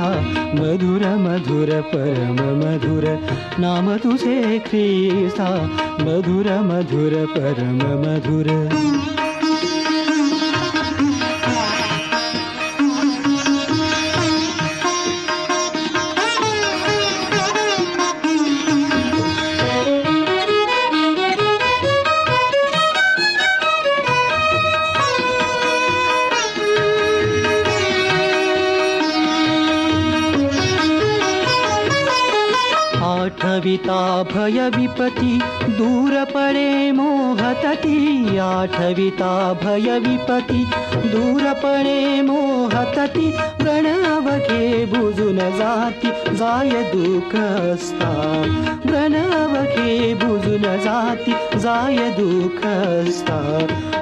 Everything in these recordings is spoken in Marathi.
ख्रिस्ता मधुर मधुर परम मधुर नाम तुझे ख्रिस्ता मधुर मधुर परम मधुर. आठविता भयविपति दूरपणे मोहतति। आठविता भयविपति दूरपणे मोहतति। प्रणवके भुजु न जाति जाय दुःखस्ता प्रणवके भुजु न जाति जाय दुःखस्ता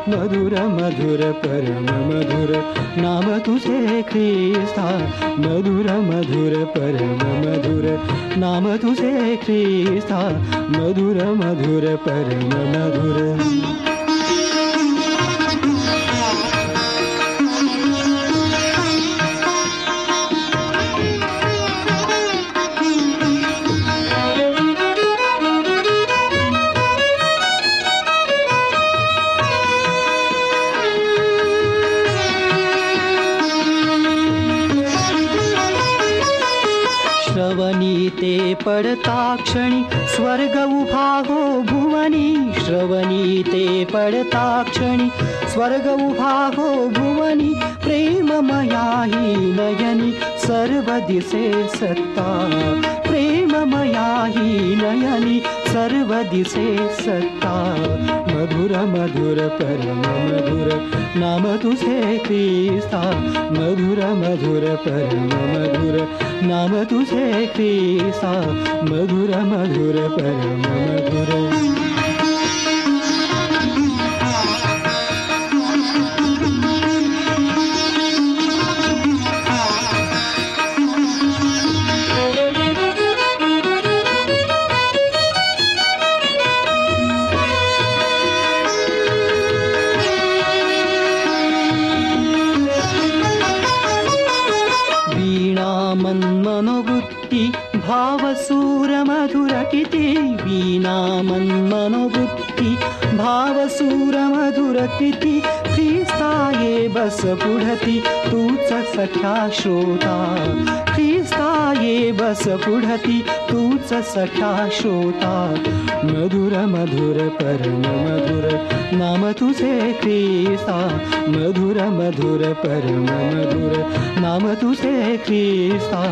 मधुर मधुर परम मधुर नाम तुझे ख्रीस्ता। मधुर मधुर परम मधुर नाम तुझे ख्रिस्ता मधुर मधुर परम मधुर. ते पडताक्षणि स्वर्ग उभागो भुवनी श्रवणी ते पढताक्षणि स्वर्गवभागो भुवनि प्रेम मया हि नयनि सर्वदिशे सत्ता। प्रेम मया हि नयनि सर्वदिशे सत्ता। मधुर मधुर परम मधुर नाम तुझे ख्रिस्ता मधुर मधुर परम मधुर नाम तुझे ख्रिस्ता मधुर मधुर परम मधुर मन्मनोबुद्धि भावसूर मधुर किति ख्रिस्ताये बस पुढती तूच सख्या श्रोता ख्रिस्ताये बस पुढती तूच सख्या श्रोता मधुर मधुर परम मधुर नाम तुझे ख्रिस्ता मधुर मधुर परम मधुर नाम तुझे ख्रिस्ता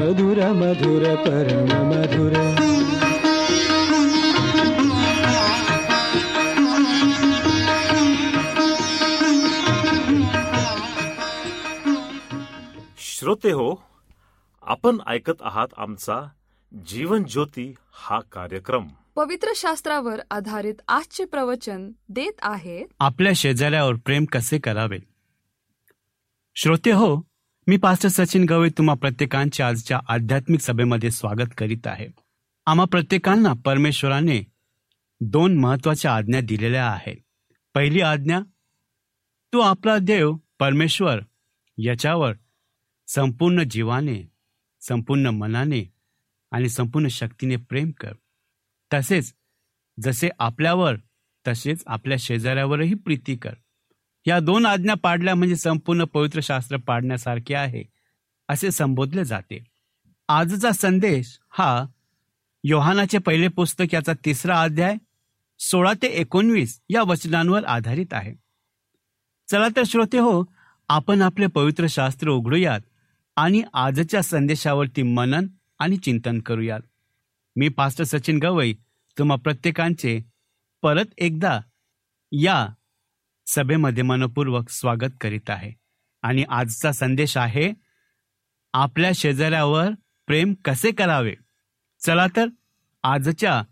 मधुर मधुर परम मधुर श्रोते हो आपण ऐकत आहात आमचा जीवन ज्योती हा कार्यक्रम. पवित्र शास्त्रावर आधारित आजचे प्रवचन देत आहेत आपल्या शेजाऱ्यावर प्रेम कसे करावे? श्रोते हो मी पास्टर सचिन गवई तुम्हा प्रत्येकांचे आजच्या आध्यात्मिक सभेमध्ये स्वागत करीत आहे. आम्हा प्रत्येकांना परमेश्वराने दोन महत्त्वाच्या आज्ञा दिलेल्या आहेत. पहिली आज्ञा तू आपला देव परमेश्वर याच्यावर संपूर्ण जीवाने संपूर्ण मनाने आणि संपूर्ण शक्तीने प्रेम कर. तसेच जसे आपल्यावर तसेच आपल्या शेजाऱ्यावरही प्रीती कर. या दोन आज्ञा पाडल्या म्हणजे संपूर्ण पवित्र शास्त्र पाडण्यासारखे आहे असे संबोधले जाते. आजचा संदेश हा योहानाचे पहिले पुस्तक याचा तिसरा अध्याय सोळा ते एकोणवीस या वचनांवर आधारित आहे. चला तर श्रोते हो आपण आपले पवित्र शास्त्र उघडूयात. आणि आजच्या संदेशावरती मनन आणि चिंतन करूयात. मी पास्टर सचिन गवई तुम्हा प्रत्येकांचे परत एकदा या सभेमध्ये मनपूर्वक स्वागत करीत आहे. आणि आजचा संदेश आहे आपल्या शेजाऱ्यावर प्रेम कसे करावे? चला तर आजच्या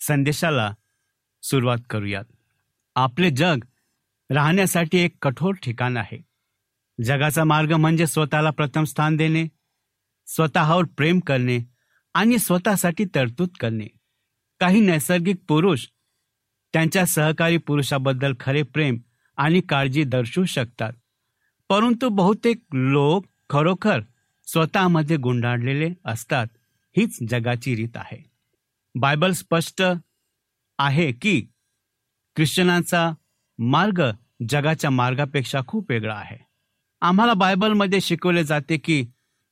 संदेशाला सुरुवात करूयात. आपले जग राहण्यासाठी एक कठोर ठिकाण आहे. जगाचा मार्ग म्हणजे स्वतःला प्रथम स्थान देणे स्वतःवर प्रेम करणे आणि स्वतःसाठी तरतूद करणे. काही नैसर्गिक पुरुष त्यांच्या सहकारी पुरुषाबद्दल खरे प्रेम आणि काळजी दर्शवू शकतात. परंतु बहुतेक लोक खरोखर स्वतःमध्ये गुंडाळलेले असतात. हीच जगाची रीत आहे. बायबल स्पष्ट आहे की ख्रिश्चनांचा मार्ग जगाच्या मार्गापेक्षा खूप वेगळा आहे. आम्हाला बायबलमध्ये शिकवले जाते की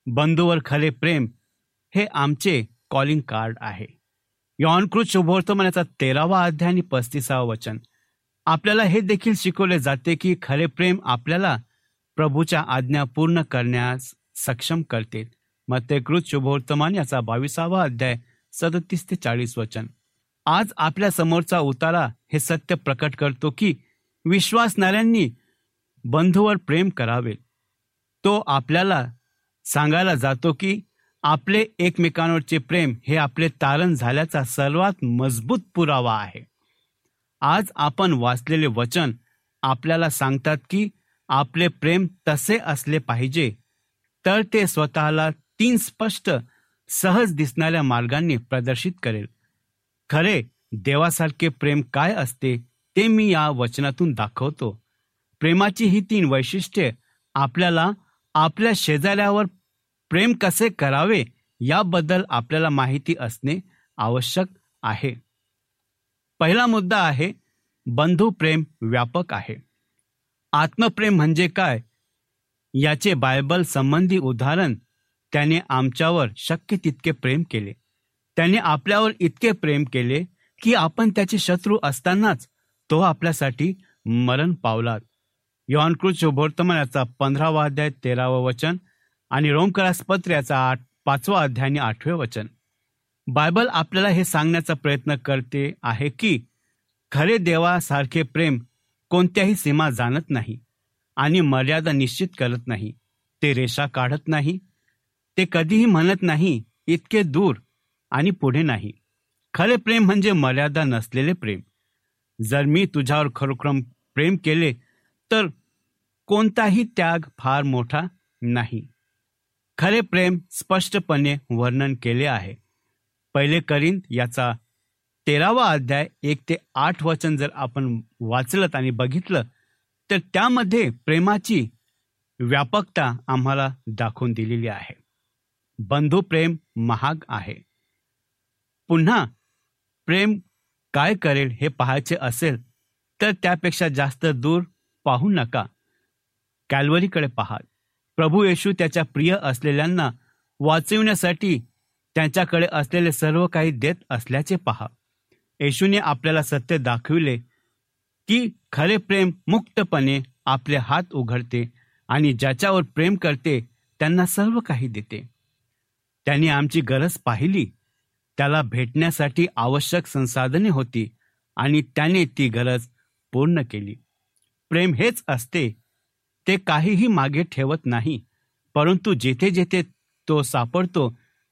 बंधूवर खरे प्रेम हे आमचे कॉलिंग कार्ड आहे. यॉनकृत शुभवर्तमानाचा तेरावा अध्याय आणि पस्तीसावा वचन. आपल्याला हे देखील शिकवले जाते की खरे प्रेम आपल्याला प्रभूच्या आज्ञा पूर्ण करण्यास सक्षम करते. मग ते कृत शुभवर्तमान याचा बावीसावा अध्याय सदतीस ते चाळीस वचन. आज आपल्या समोरचा उतारा हे सत्य प्रकट करतो की विश्वासणाऱ्यांनी बंधूवर प्रेम करावे. तो आपल्याला सांगायला जातो की आपले एकमेकांवरचे प्रेम हे आपले तारण झाल्याचा सर्वात मजबूत पुरावा आहे. आज आपण वाचलेले वचन आपल्याला सांगतात की आपले प्रेम तसे असले पाहिजे तर ते स्वतःला तीन स्पष्ट सहज दिसणाऱ्या मार्गांनी प्रदर्शित करेल. खरे देवासारखे प्रेम काय असते ते मी या वचनातून दाखवतो. प्रेमाची ही तीन वैशिष्ट्ये. आपल्याला आपल्या शेजाऱ्यावर प्रेम कसे करावे याबद्दल आपल्याला माहिती असणे आवश्यक आहे. पहिला मुद्दा आहे बंधू प्रेम व्यापक आहे. आत्मप्रेम म्हणजे काय? याचे बायबल संबंधी उदाहरण त्याने आमच्यावर शक्य तितके प्रेम केले. त्याने आपल्यावर इतके प्रेम केले की आपण त्याचे शत्रू असतानाच तो आपल्यासाठी मरण पावलात. योहानकृत शुभवर्तमान याचा पंधरावा अध्याय तेरावं वचन आणि रोमकरास पत्र याचा आठ पाचवा अध्याय आणि आठवे वचन. बायबल आपल्याला हे सांगण्याचा प्रयत्न करते आहे की खरे देवासारखे प्रेम कोणत्याही सीमा जाणत नाही आणि मर्यादा निश्चित करत नाही. ते रेषा काढत नाही. ते कधीही म्हणत नाही इतके दूर आणि पुढे नाही. खरे प्रेम म्हणजे मर्यादा नसलेले प्रेम. जर मी तुझ्यावर खरोखर प्रेम केले तर कोणताही त्याग फार मोठा नाही. खरे प्रेम स्पष्टपणे वर्णन केले आहे. पहिले करीन याचा तेरावा अध्याय एक ते आठ वचन जर आपण वाचलं आणि बघितलं तर त्यामध्ये प्रेमाची व्यापकता आम्हाला दाखवून दिलेली आहे. बंधू प्रेम महाग आहे. पुन्हा प्रेम काय करेल हे पाहायचे असेल तर त्यापेक्षा जास्त दूर पाहू नका. कॅल्वरीकडे पहा. प्रभू येशू त्याच्या प्रिय असलेल्यांना वाचविण्यासाठी त्यांच्याकडे असलेले सर्व काही देत असल्याचे पहा. येशूने आपल्याला सत्य दाखविले की खरे प्रेम मुक्तपणे आपले हात उघडते आणि ज्याच्यावर प्रेम करते त्यांना सर्व काही देते. त्यांनी आमची गरज पाहिली. त्याला भेटण्यासाठी आवश्यक संसाधने होती आणि त्याने ती गरज पूर्ण केली. प्रेम हेच असते. ते काहीही मागे ठेवत नाही. परंतु जेथे जेथे तो सापडतो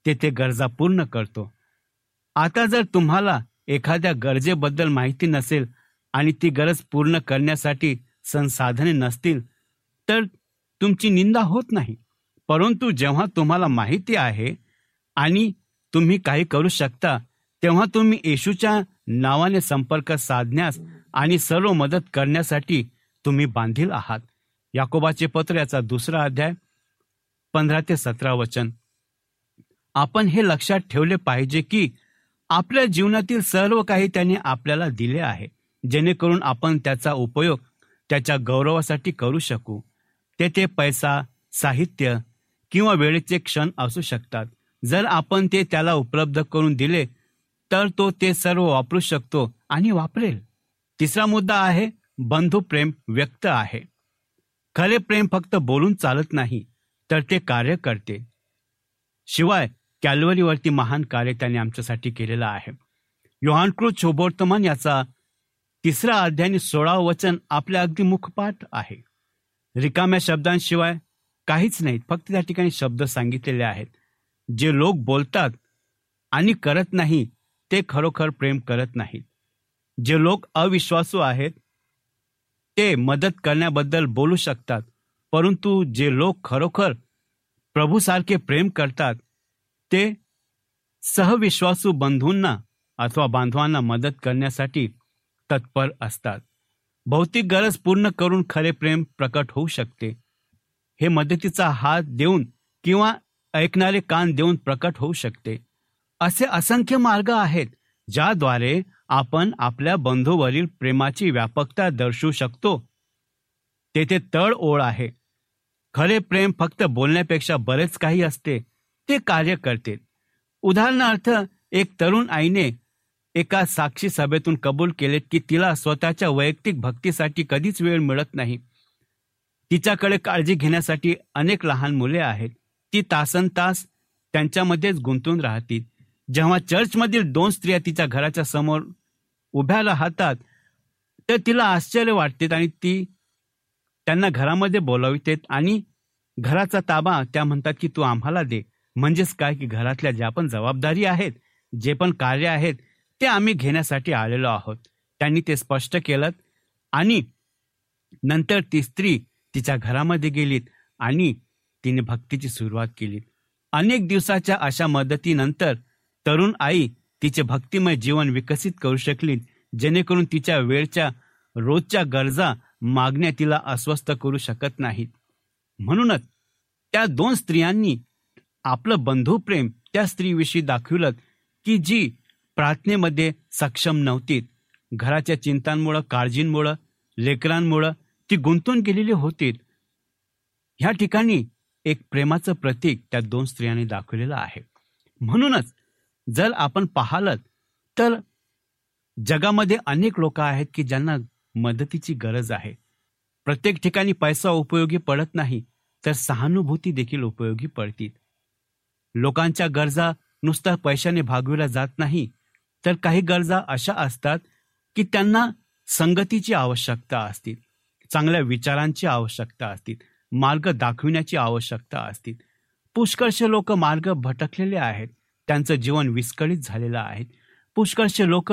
तेथे गरजा पूर्ण करतो. आता जर तुम्हाला एखाद्या गरजेबद्दल माहिती नसेल आणि ती गरज पूर्ण करण्यासाठी संसाधने नसतील तर तुमची निंदा होत नाही. परंतु जेव्हा तुम्हाला माहिती आहे आणि तुम्ही काही करू शकता तेव्हा तुम्ही येशूच्या नावाने संपर्क साधण्यास आणि सर्व मदत करण्यासाठी तुम्ही बांधील आहात. याकोबाचे पत्र याचा दुसरा अध्याय पंधरा ते सतरा वचन. आपण हे लक्षात ठेवले पाहिजे की आपल्या जीवनातील सर्व काही त्यांनी आपल्याला दिले आहे. जेणेकरून आपण त्याचा उपयोग त्याच्या गौरवासाठी करू शकू. ते ते पैसा साहित्य किंवा वेळेचे क्षण असू शकतात. जर आपण ते त्याला उपलब्ध करून दिले तर तो ते सर्व वापरू शकतो आणि वापरेल. तिसरा मुद्दा आहे बंधुप्रेम व्यक्त आहे. खरे प्रेम फक्त बोलून चालत नाही तर ते कार्य करते. शिवाय कॅलवरीवरती महान कार्य त्याने आमच्यासाठी केलेलं आहे. योहानकृत शोभोर्तमान याचा तिसरा अध्याय सोळाव वचन आपल्या अगदी मुखपाठ आहे. रिकाम्या शब्दांशिवाय काहीच नाहीत फक्त त्या ठिकाणी शब्द सांगितलेले आहेत. जे लोक बोलतात आणि करत नाही ते खरोखर प्रेम करत नाहीत. जे लोक अविश्वासू आहेत ते मदत करण्याबद्दल बोलू शकतात परंतु जे लोक खरोखर प्रभूसारखे प्रेम करतात ते सहविश्वासू बंधूंना अथवा बांधवांना मदत करण्यासाठी तत्पर असतात. भौतिक गरज पूर्ण करून खरे प्रेम प्रकट होऊ शकते. हे मदतीचा हात देऊन किंवा ऐकणारे कान देऊन प्रकट होऊ शकते. असे असंख्य मार्ग आहेत ज्याद्वारे आपण आपल्या बंधूवरील प्रेमाची व्यापकता दर्शवू शकतो. तेथे तळ ओळ आहे. खरे प्रेम फक्त बोलण्यापेक्षा बरेच काही असते. ते कार्य करते. उदाहरणार्थ एक तरुण आईने एका साक्षी सभेतून कबूल केले की तिला स्वतःच्या वैयक्तिक भक्तीसाठी कधीच वेळ मिळत नाही. तिच्याकडे काळजी घेण्यासाठी अनेक लहान मुले आहेत. ती तासन तास त्यांच्यामध्येच गुंतून राहतील. जेव्हा चर्चमधील दोन स्त्रिया तिच्या घराच्या समोर उभ्या राहतात तर तिला आश्चर्य वाटते आणि ती त्यांना घरामध्ये बोलावितेत आणि घराचा ताबा त्या म्हणतात की तू आम्हाला दे. म्हणजेच काय की घरातल्या ज्या पण जबाबदारी आहेत जे पण कार्य आहेत ते आम्ही घेण्यासाठी आलेलो आहोत. त्यांनी ते स्पष्ट केलं आणि नंतर ती स्त्री तिच्या घरामध्ये गेलीत आणि तिने भक्तीची सुरुवात केली. अनेक दिवसाच्या अशा मदतीनंतर तरुण आई तिचे भक्तिमय जीवन विकसित करू शकली जेणेकरून तिच्या वेळच्या रोजच्या गरजा मागण्या तिला अस्वस्थ करू शकत नाहीत. म्हणूनच त्या दोन स्त्रियांनी आपलं बंधुप्रेम त्या स्त्रीविषयी दाखविलं की जी प्रार्थनेमध्ये सक्षम नव्हती घराच्या चिंतांमुळं काळजींमुळं लेकरांमुळं ती गुंतून गेलेली होती ह्या ठिकाणी एक प्रेमाचं प्रतीक त्या दोन स्त्रियांनी दाखवलेलं आहे. म्हणूनच जर आपण पाहालत तर जगामध्ये अनेक लोक आहेत की ज्यांना मदतीची गरज आहे. प्रत्येक ठिकाणी पैसा उपयोगी पडत नाही तर सहानुभूती देखील उपयोगी पडतील. लोकांच्या गरजा नुसता पैशाने भागविल्या जात नाही तर काही गरजा अशा असतात की त्यांना संगतीची आवश्यकता असतील चांगल्या विचारांची आवश्यकता असतील मार्ग दाखविण्याची आवश्यकता असतील. पुष्कळशे लोक मार्ग भटकलेले आहेत. त्यांचं जीवन विस्कळीत झालेलं आहे. पुष्कळशे लोक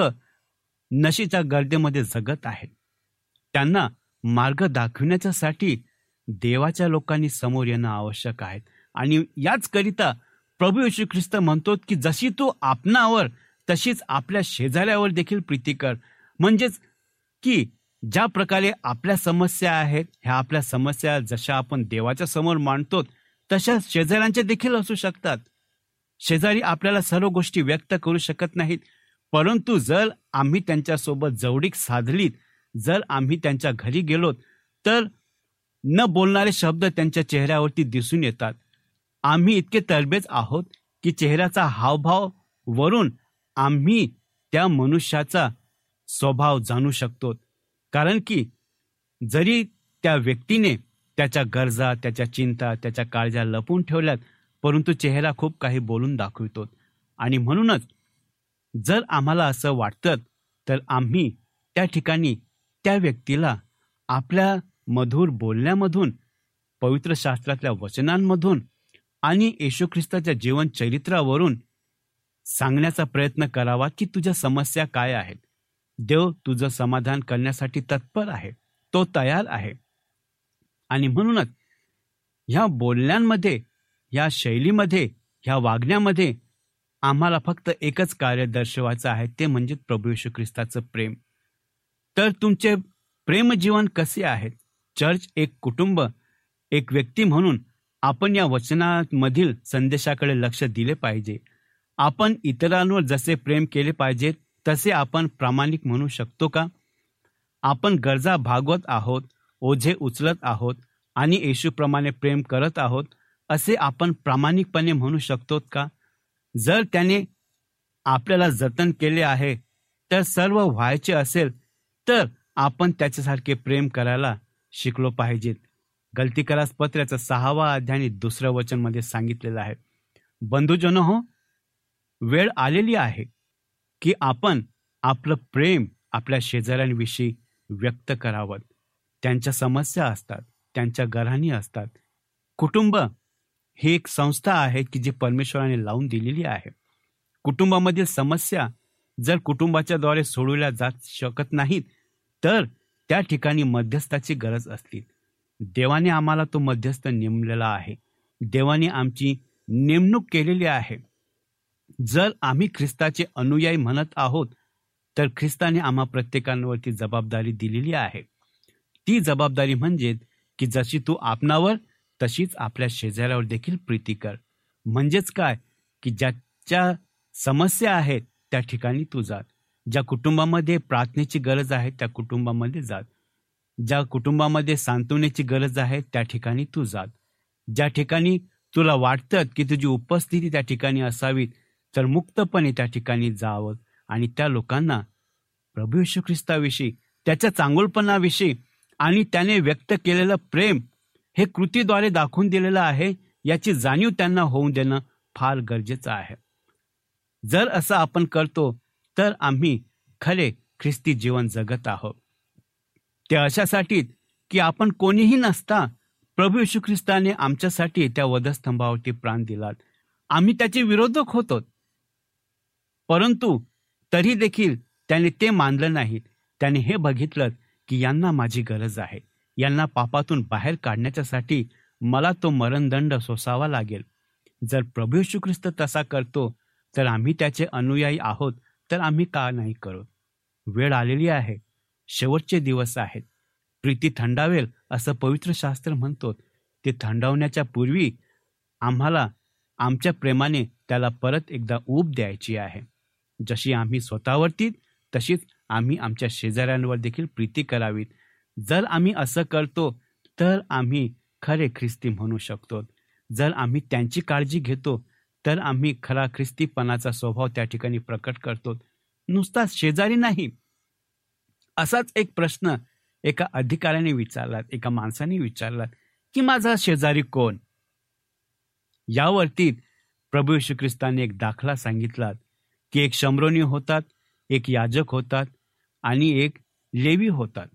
नशेच्या गर्दीमध्ये जगत आहेत. त्यांना मार्ग दाखविण्याच्यासाठी देवाच्या लोकांनी समोर येणं आवश्यक आहे. आणि याच करिता प्रभू येशू ख्रिस्त म्हणतो की जशी तू आपणावर तशीच आपल्या शेजाऱ्यावर देखील प्रीती कर. म्हणजेच की ज्या प्रकारे आपल्या समस्या आहेत ह्या आपल्या समस्या जशा आपण देवाच्या समोर मांडतो तशा शेजाऱ्यांच्या देखील असू शकतात. शेजारी आपल्याला सर्व गोष्टी व्यक्त करू शकत नाहीत. परंतु जर आम्ही त्यांच्यासोबत जवळीक साधलीत जर आम्ही त्यांच्या घरी गेलो तर न बोलणारे शब्द त्यांच्या चेहऱ्यावरती दिसून येतात. आम्ही इतके तरबेज आहोत की चेहऱ्याचा हावभाव वरून आम्ही त्या मनुष्याचा स्वभाव जाणू शकतो. कारण की जरी त्या व्यक्तीने त्याच्या गरजा त्याच्या चिंता त्याच्या काळजा लपून ठेवल्यात परंतु चेहरा खूप काही बोलून दाखवितो. आणि म्हणूनच जर आम्हाला असं वाटतं तर आम्ही त्या ठिकाणी त्या व्यक्तीला आपल्या मधुर बोलण्यामधून पवित्र शास्त्रातल्या वचनांमधून आणि येशू ख्रिस्ताच्या जीवन चरित्रावरून सांगण्याचा प्रयत्न करावा की तुझ्या समस्या काय आहेत? देव तुझं समाधान करण्यासाठी तत्पर आहे तो तयार आहे. आणि म्हणूनच ह्या बोलण्यांमध्ये ह्या शैलीमध्ये ह्या वागण्यामध्ये आम्हाला फक्त एकच कार्य दर्शवायचं आहे ते म्हणजे प्रभू येशू ख्रिस्ताचं प्रेम. तर तुमचे प्रेमजीवन कसे आहे? चर्च एक कुटुंब एक व्यक्ती म्हणून आपण या वचनामधील संदेशाकडे लक्ष दिले पाहिजे. आपण इतरांवर जसे प्रेम केले पाहिजे तसे आपण प्रामाणिक म्हणू शकतो का? आपण गरजा भागवत आहोत ओझे उचलत आहोत आणि येशूप्रमाणे प्रेम करत आहोत असे आपण प्रामाणिकपणे म्हणू शकतो का? जर त्याने आपल्याला जतन केले आहे तर सर्व व्हायचे असेल तर आपण त्याच्यासारखे प्रेम करायला शिकलो पाहिजेत. गलतीकरास पत्र्याचा सहावा अध्याय दुसऱ्या वचनमध्ये सांगितलेलं आहे. बंधुजन हो वेळ आलेली आहे की आपण आपलं प्रेम आपल्या शेजाऱ्यांविषयी व्यक्त करावं. त्यांच्या समस्या असतात त्यांच्या घराणी असतात. कुटुंब ही एक संस्था आहे की जी परमेश्वराने लावून दिलेली आहे. कुटुंबामधील समस्या जर कुटुंबाच्या द्वारे सोडवल्या जात शकत नाहीत तर त्या ठिकाणी मध्यस्थाची गरज असतील देवाने आम्हाला तो मध्यस्थ नेमलेला आहे. देवाने आमची नेमणूक केलेली आहे. जर आम्ही ख्रिस्ताचे अनुयायी म्हणत आहोत तर ख्रिस्ताने आम्हा प्रत्येकांवरती जबाबदारी दिलेली आहे. ती जबाबदारी म्हणजे की जशी तू आपणावर तशीच आपल्या शेजाऱ्यावर देखील प्रीती कर. म्हणजेच काय? की ज्याच्या समस्या आहेत त्या ठिकाणी तू जात ज्या कुटुंबामध्ये प्रार्थनेची गरज आहे त्या कुटुंबामध्ये जात ज्या कुटुंबामध्ये सांत्वनेची गरज आहे त्या ठिकाणी तू जात ज्या ठिकाणी तुला वाटतं की तुझी उपस्थिती त्या ठिकाणी असावी तर मुक्तपणे त्या ठिकाणी जावं. आणि त्या लोकांना प्रभू यशू ख्रिस्ताविषयी त्याच्या चांगुलपणाविषयी आणि त्याने व्यक्त केलेलं प्रेम हे कृतीद्वारे दाखवून दिलेलं आहे याची जाणीव त्यांना होऊन देणं फार गरजेचं आहे. जर असं आपण करतो तर आम्ही खरे ख्रिस्ती जीवन जगत आहोत. ते अशासाठी की आपण कोणीही नसता प्रभू येशू ख्रिस्ताने आमच्यासाठी त्या वधस्तंभावरती प्राण दिलात. आम्ही त्याचे विरोधक होतो. परंतु तरी देखील त्याने ते मानलं नाही. त्याने हे बघितलं की यांना माझी गरज आहे. यांना पापातून बाहेर काढण्याच्यासाठी मला तो मरणदंड सोसावा लागेल. जर प्रभू येशू ख्रिस्त तसा करतो तर आम्ही त्याचे अनुयायी आहोत तर आम्ही का नाही करू? वेळ आलेली आहे. शेवटचे दिवस आहेत. प्रीती थंडावेल असं पवित्र शास्त्र म्हणतो. ते थंडावण्याच्या पूर्वी आम्हाला आमच्या प्रेमाने त्याला परत एकदा ऊब द्यायची आहे. जशी आम्ही स्वतःवरती तशीच आम्ही आमच्या शेजाऱ्यांवर देखील प्रीती करावीत. जर आम्ही असं करतो तर आम्ही खरे ख्रिस्ती म्हणू शकतो. जर आम्ही त्यांची काळजी घेतो तर आम्ही खरा ख्रिस्तीपणाचा स्वभाव त्या ठिकाणी प्रकट करतो. नुसताच शेजारी नाही. असाच एक प्रश्न एका अधिकाऱ्याने विचारला एका माणसाने विचारला की माझा शेजारी कोण? यावरती प्रभू यशू ख्रिस्ताने एक दाखला सांगितला. की एक शंभरोनी होतात एक याजक होतात आणि एक लेवी होतात.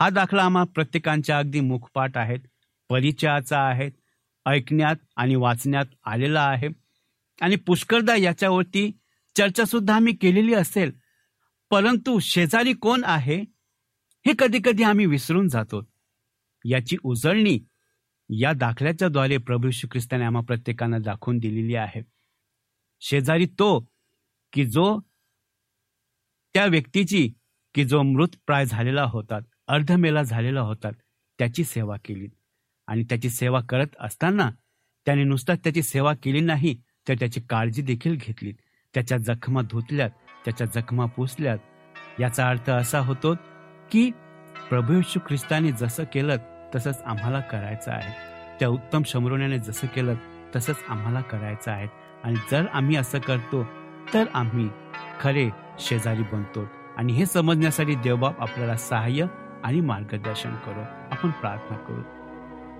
हा दाखला आम्हा प्रत्येकांच्या अगदी मुखपाठ आहेत परिचयाचा आहे ऐकण्यात आणि वाचण्यात आलेला आहे. आणि पुष्कळदा याच्यावरती चर्चा सुद्धा आम्ही केलेली असेल. परंतु शेजारी कोण आहे हे कधी कधी आम्ही विसरून जातो. याची उजळणी या दाखल्याच्याद्वारे प्रभू श्री ख्रिस्ताने आम्हा प्रत्येकांना दाखवून दिलेली आहे. शेजारी तो की जो त्या व्यक्तीची की जो मृत प्राय झालेला होता. अर्धमेला झालेला होता. त्याची सेवा केली. आणि त्याची सेवा करत असताना त्याने नुसताच त्याची सेवा केली नाही तर त्याची काळजी देखील घेतली. त्याच्या जखमा धुतल्यात त्याच्या जखमा पुसल्यात. याचा अर्थ असा होतो की प्रभू यशू ख्रिस्ताने जसं केलं तसंच आम्हाला करायचं आहे. त्या उत्तम शमरोण्याने जसं केलं तसंच आम्हाला करायचं आहे. आणि जर आम्ही असं करतो तर आम्ही खरे शेजारी बनतो. आणि हे समजण्यासाठी देवबाप आपल्याला सहाय्य आणि मार्गदर्शन करू आपण प्रार्थना करू.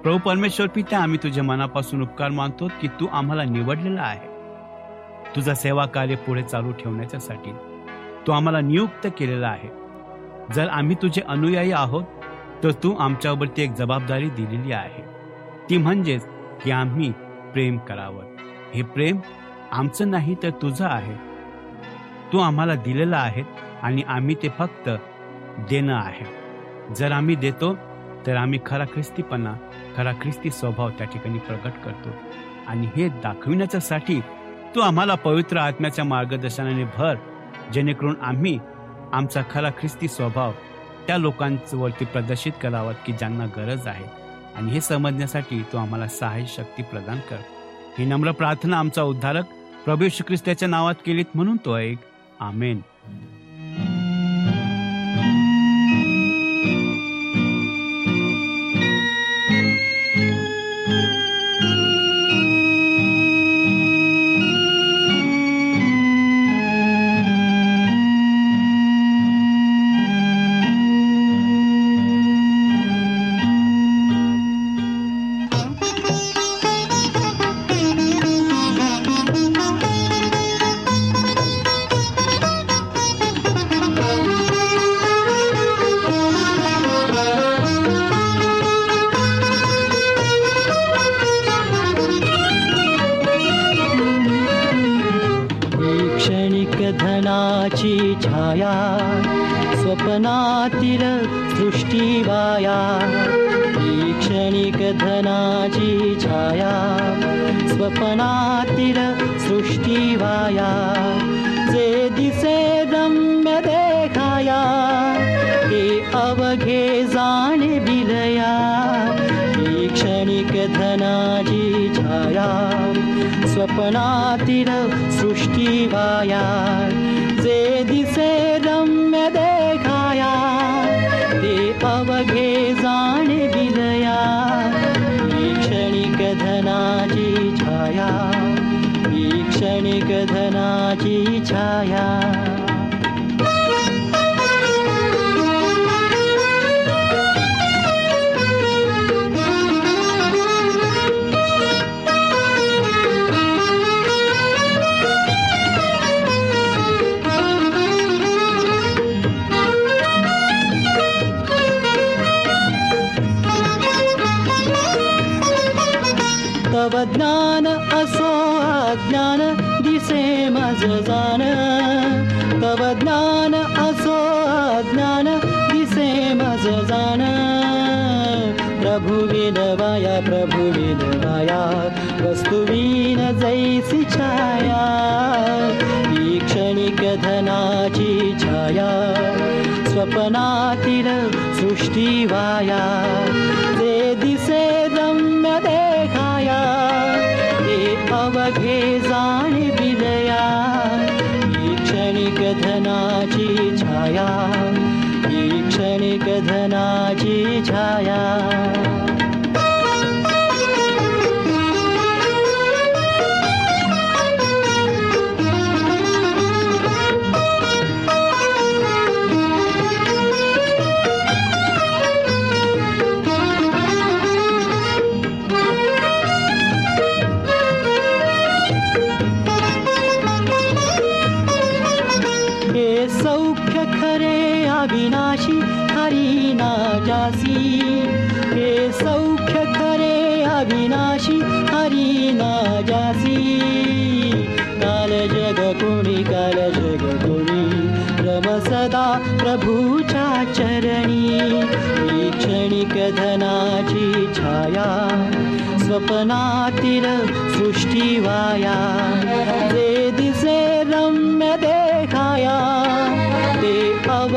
प्रभू परमेश्वर पिता आम्ही तुझ्या मनापासून उपकार मानतो की तू आम्हाला निवडलेला आहे. तुझा सेवा कार्य पुढे चालू ठेवण्याच्यासाठी तू आम्हाला नियुक्त केलेला आहे. जर आम्ही तुझे अनुयायी आहोत तर तू आमच्यावरती एक जबाबदारी दिलेली आहे. ती म्हणजेच की आम्ही प्रेम करावं. हे प्रेम आमचं नाही तर तुझं आहे. तू आम्हाला दिलेलं आहे आणि आम्ही ते फक्त देणं आहे. जर आम्ही देतो तर आम्ही खरा ख्रिस्तीपणा खरा ख्रिस्ती स्वभाव त्या ठिकाणी प्रकट करतो. आणि हे दाखविण्याच्यासाठी तू आम्हाला पवित्र आत्म्याच्या मार्गदर्शनाने भर जेणेकरून आम्ही आमचा खरा ख्रिस्ती स्वभाव त्या लोकांवरती प्रदर्शित करावा की ज्यांना गरज आहे. आणि हे समजण्यासाठी तू आम्हाला सहाय्य शक्ती प्रदान कर. ही नम्र प्रार्थना आमचा उद्धारक प्रभू श्री ख्रिस्ताच्या नावात केलीत म्हणून तो एक आमेन. स्वप्नातिर सृष्टिवाया क्षणीक धनाजी छाया स्वपनातिर सृष्टिवाया अवघे जाणे विलया क्षणीक धनाजी छाया स्वप्नातिर सृष्टिवाया धनाची छाया छाया ही क्षणिक धनाची छाया स्वप्नातील सृष्टीवाया जे दिसे रम्य देखाया ते जाणे विलया ही क्षणिक धनाची छाया ही क्षणिक धनाची छाया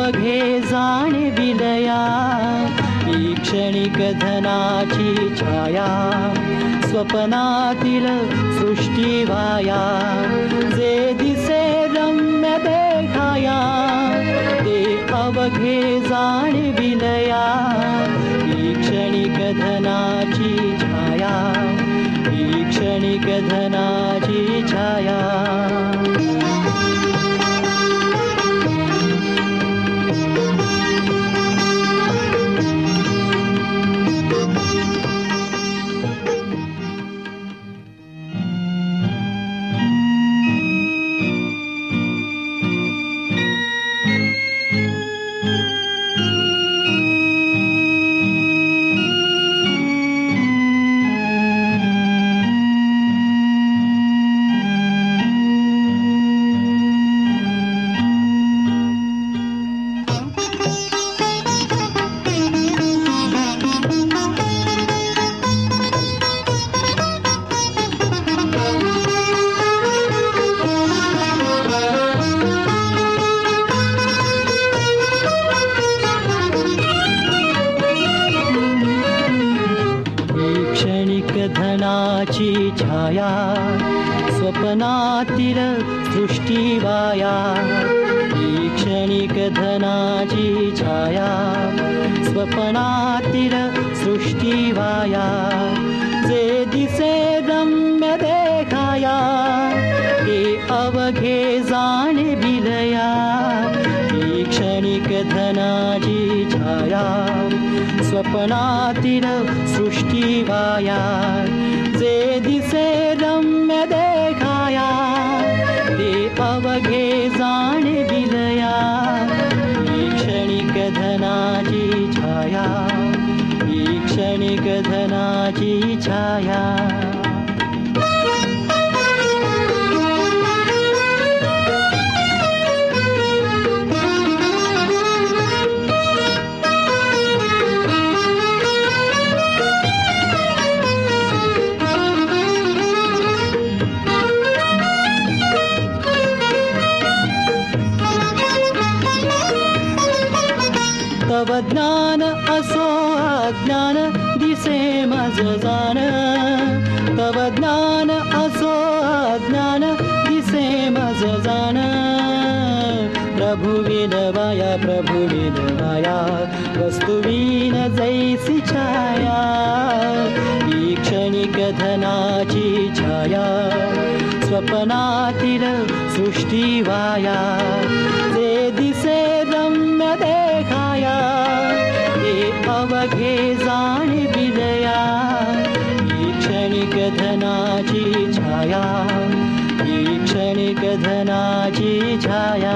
अवघे जाणे विलया ही क्षणिक धनाची छाया स्वप्नातील सृष्टीवाया जे दिसे रम्य देखाया ते अवघे जाणे विलया धनाची छाया ही क्षणिक धनाची छाया स्वप्नातील सृष्टीवाया जाणे विलया क्षणिक धनाची छाया। ही क्षणिक धनाची छाया दिसे मज जाण प्रभु विनवाया प्रभु विनवाया वस्तुवीन जैसी छाया। ही क्षणिक धनाची छाया जे रम्य देखाया ते अवघे जाणे छाया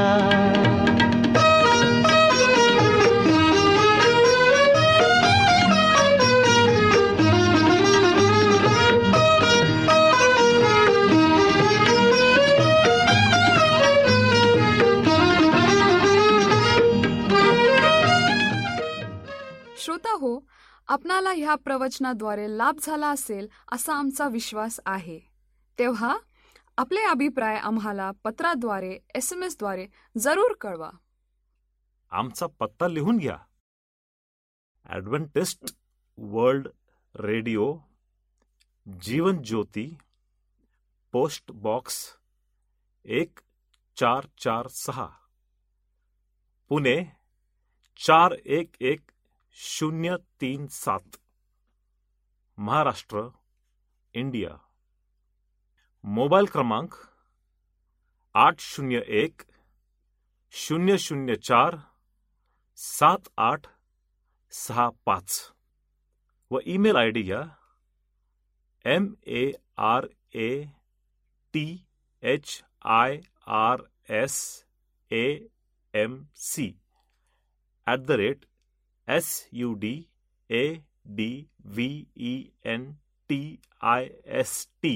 श्रोता हो आपणाला ह्या प्रवचनाद्वारे लाभ झाला असेल असा आमचा विश्वास आहे. तेव्हा आपले अभिप्राय आम्हाला पत्राद्वारे एस एम एसद्वारे जरूर कळवा. आमचा पत्ता लिहून घ्या. Adventist World Radio Jeevan Jyoti post box एक चार चार सहा. पुणे चार एक एक शून्य तीन सात. महाराष्ट्र इंडिया. मोबाईल क्रमांक आठ शून्य एक, शून्य शून्य चार, सात आठ, सहा पाच। व ईमेल आय डी घ्या M A R A T H I R S A M C at the rate S U D A D V E N T I S T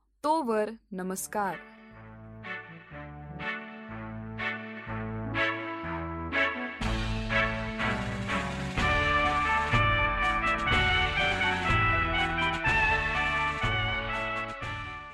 तोवर नमस्कार.